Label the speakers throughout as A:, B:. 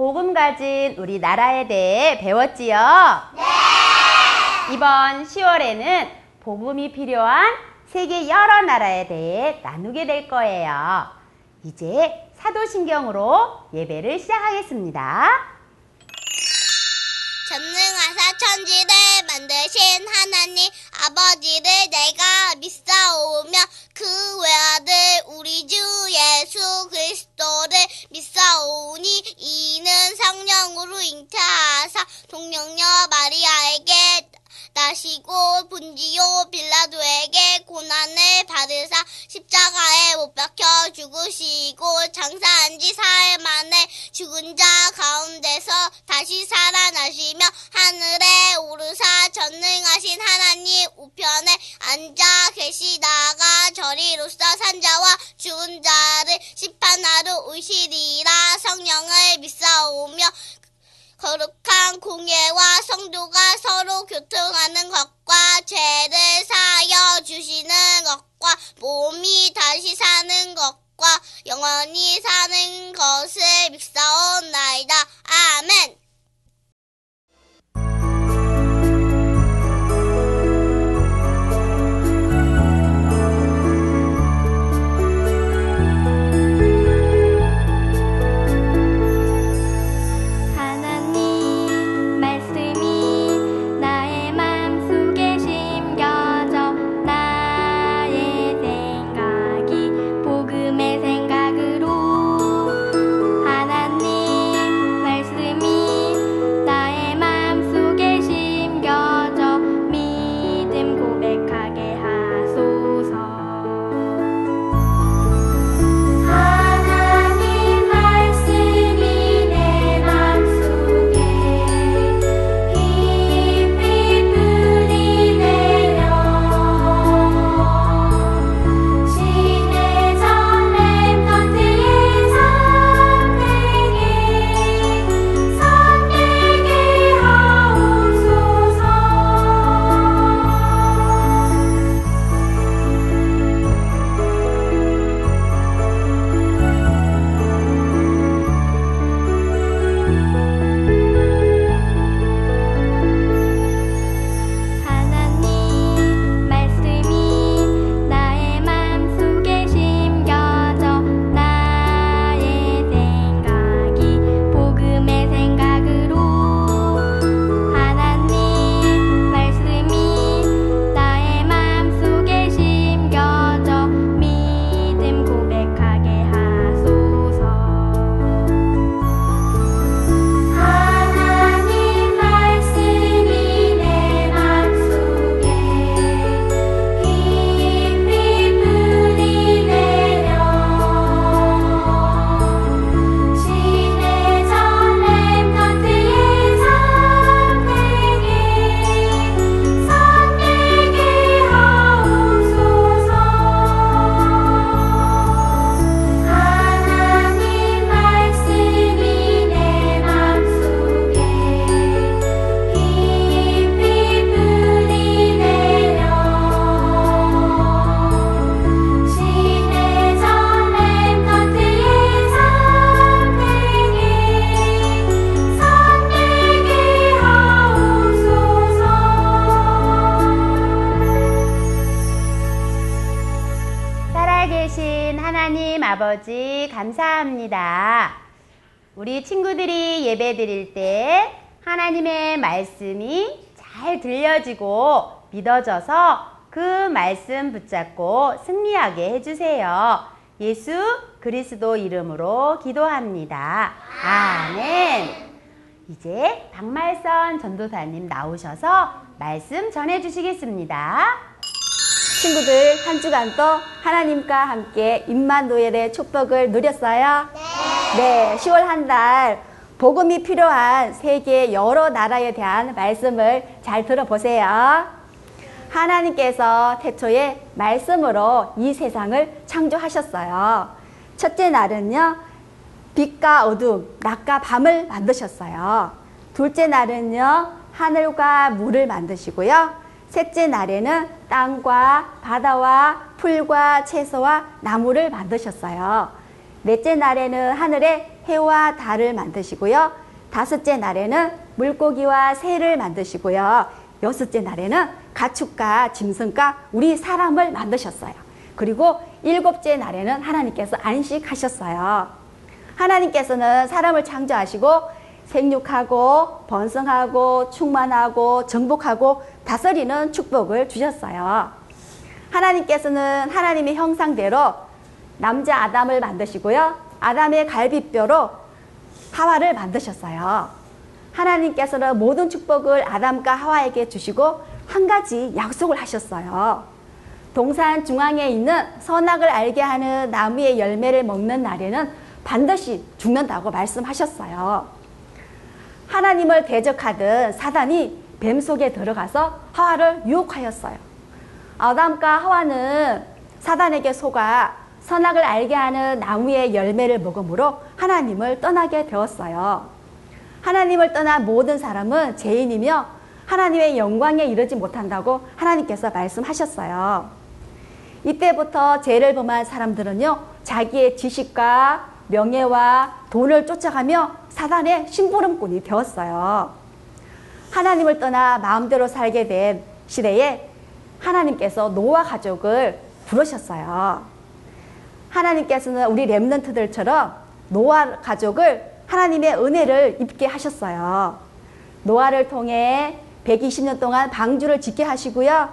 A: 복음 가진 우리 나라에 대해 배웠지요? 네! 이번 10월에는 복음이 필요한 세계 여러 나라에 대해 나누게 될 거예요. 이제 사도신경으로 예배를 시작하겠습니다.
B: 전능하사 천지를 만드신 하나님 아버지를 내가 믿사오며 나시고 본지요 빌라도에게 고난을 받으사 십자가에 못 박혀 죽으시고 장사한 지 사흘 만에 죽은 자 가운데서 다시 살아나시며 하늘에 오르사 전능하신 하나님 우편에 앉아 계시다가 저리로서 산자 거룩한 공예와 성도가 서로 교통하는 것과 죄를 사여 주시는 것과 몸이 다시 사는 것과 영
A: 우리 친구들이 예배 드릴 때 하나님의 말씀이 잘 들려지고 믿어져서 그 말씀 붙잡고 승리하게 해주세요. 예수 그리스도 이름으로 기도합니다. 아멘. 이제 박말선 전도사님 나오셔서 말씀 전해주시겠습니다.
C: 친구들 한 주간도 하나님과 함께 임만노엘의 축복을 누렸어요? 네. 10월 한 달 복음이 필요한 세계 여러 나라에 대한 말씀을 잘 들어보세요. 하나님께서 태초에 말씀으로 이 세상을 창조하셨어요. 첫째 날은요, 빛과 어둠, 낮과 밤을 만드셨어요. 둘째 날은요, 하늘과 물을 만드시고요. 셋째 날에는 땅과 바다와 풀과 채소와 나무를 만드셨어요. 넷째 날에는 하늘에 해와 달을 만드시고요. 다섯째 날에는 물고기와 새를 만드시고요. 여섯째 날에는 가축과 짐승과 우리 사람을 만드셨어요. 그리고 일곱째 날에는 하나님께서 안식하셨어요. 하나님께서는 사람을 창조하시고 생육하고 번성하고 충만하고 정복하고 다스리는 축복을 주셨어요. 하나님께서는 하나님의 형상대로 남자 아담을 만드시고요. 아담의 갈비뼈로 하와를 만드셨어요. 하나님께서는 모든 축복을 아담과 하와에게 주시고 한 가지 약속을 하셨어요. 동산 중앙에 있는 선악을 알게 하는 나무의 열매를 먹는 날에는 반드시 죽는다고 말씀하셨어요. 하나님을 대적하던 사단이 뱀 속에 들어가서 하와를 유혹하였어요. 아담과 하와는 사단에게 속아 선악을 알게 하는 나무의 열매를 먹음으로 하나님을 떠나게 되었어요. 하나님을 떠난 모든 사람은 죄인이며 하나님의 영광에 이르지 못한다고 하나님께서 말씀하셨어요. 이때부터 죄를 범한 사람들은요, 자기의 지식과 명예와 돈을 쫓아가며 사단의 심부름꾼이 되었어요. 하나님을 떠나 마음대로 살게 된 시대에 하나님께서 노아 가족을 부르셨어요. 하나님께서는 우리 렘넌트들처럼 노아 가족을 하나님의 은혜를 입게 하셨어요. 노아를 통해 120년 동안 방주를 짓게 하시고요.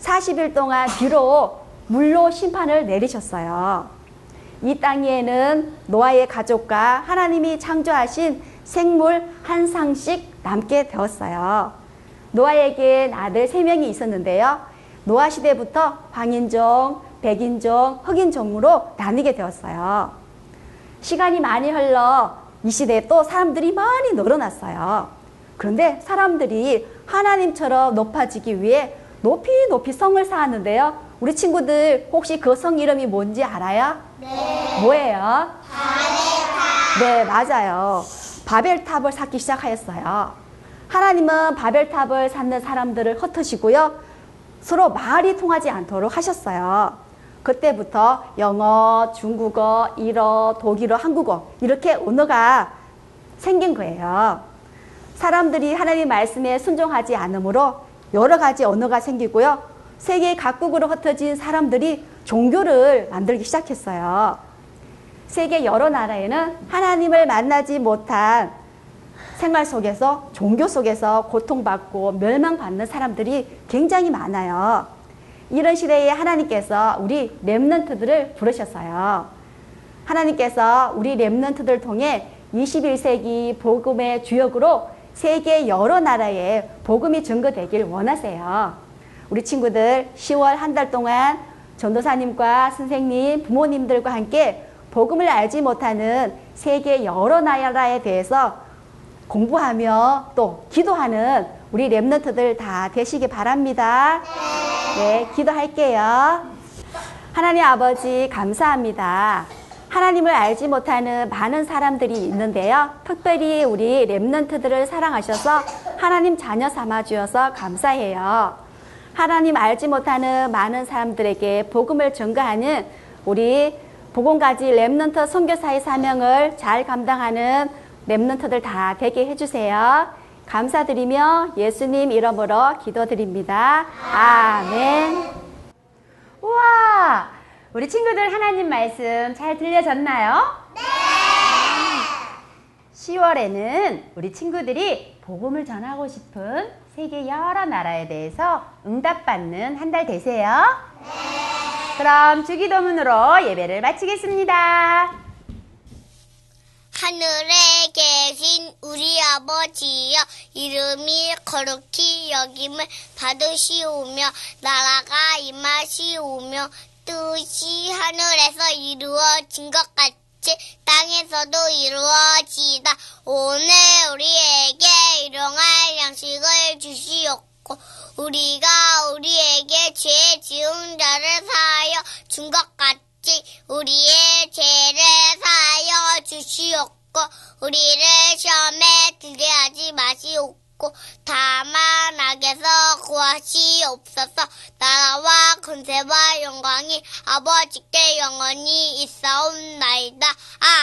C: 40일 동안 뒤로 물로 심판을 내리셨어요. 이 땅에는 노아의 가족과 하나님이 창조하신 생물 한 상씩 남게 되었어요. 노아에겐 아들 세 명이 있었는데요. 노아 시대부터 방인종, 백인종, 흑인종으로 나뉘게 되었어요. 시간이 많이 흘러 이 시대에 또 사람들이 많이 늘어났어요. 그런데 사람들이 하나님처럼 높아지기 위해 높이 높이 성을 쌓았는데요. 우리 친구들 혹시 그 성 이름이 뭔지 알아요? 네. 뭐예요? 바벨탑. 네, 맞아요. 바벨탑을 쌓기 시작하였어요. 하나님은 바벨탑을 쌓는 사람들을 흩으시고요. 서로 말이 통하지 않도록 하셨어요. 그때부터 영어, 중국어, 일어, 독일어, 한국어 이렇게 언어가 생긴 거예요. 사람들이 하나님 말씀에 순종하지 않으므로 여러 가지 언어가 생기고요. 세계 각국으로 흩어진 사람들이 종교를 만들기 시작했어요. 세계 여러 나라에는 하나님을 만나지 못한 생활 속에서 종교 속에서 고통받고 멸망받는 사람들이 굉장히 많아요. 이런 시대에 하나님께서 우리 렘넌트들을 부르셨어요. 하나님께서 우리 렘넌트들 통해 21세기 복음의 주역으로 세계 여러 나라에 복음이 증거되길 원하세요. 우리 친구들 10월 한 달 동안 전도사님과 선생님, 부모님들과 함께 복음을 알지 못하는 세계 여러 나라에 대해서 공부하며 또 기도하는 우리 랩런트들 다 되시기 바랍니다. 네, 기도할게요. 하나님 아버지 감사합니다. 하나님을 알지 못하는 많은 사람들이 있는데요. 특별히 우리 랩런트들을 사랑하셔서 하나님 자녀 삼아 주셔서 감사해요. 하나님 알지 못하는 많은 사람들에게 복음을 전가하는 우리 복음가지 랩런트 선교사의 사명을 잘 감당하는 랩런트들 다 되게 해주세요. 감사드리며 예수님 이름으로 기도드립니다. 아멘.
A: 우와! 우리 친구들 하나님 말씀 잘 들려졌나요? 네! 10월에는 우리 친구들이 복음을 전하고 싶은 세계 여러 나라에 대해서 응답받는 한 달 되세요. 네! 그럼 주기도문으로 예배를 마치겠습니다.
B: 하늘에 계신 우리 아버지여 이름이 거룩히 여김을 받으시오며 나라가 임하시오며 뜻이 하늘에서 이루어진 것 같이 땅에서도 이루어지다. 오늘 우리에게 일용할 양식을 주시옵고 우리가 우리에게 죄 지은 자를 사하여 준 것 같이 우리의 죄를 사하여 주시옵고 우리를 시험에 들게 하지
D: 마시옵고 다만 악에서 구하시옵소서. 나라와 권세와 영광이 아버지께 영원히 있사옵나이다. 아멘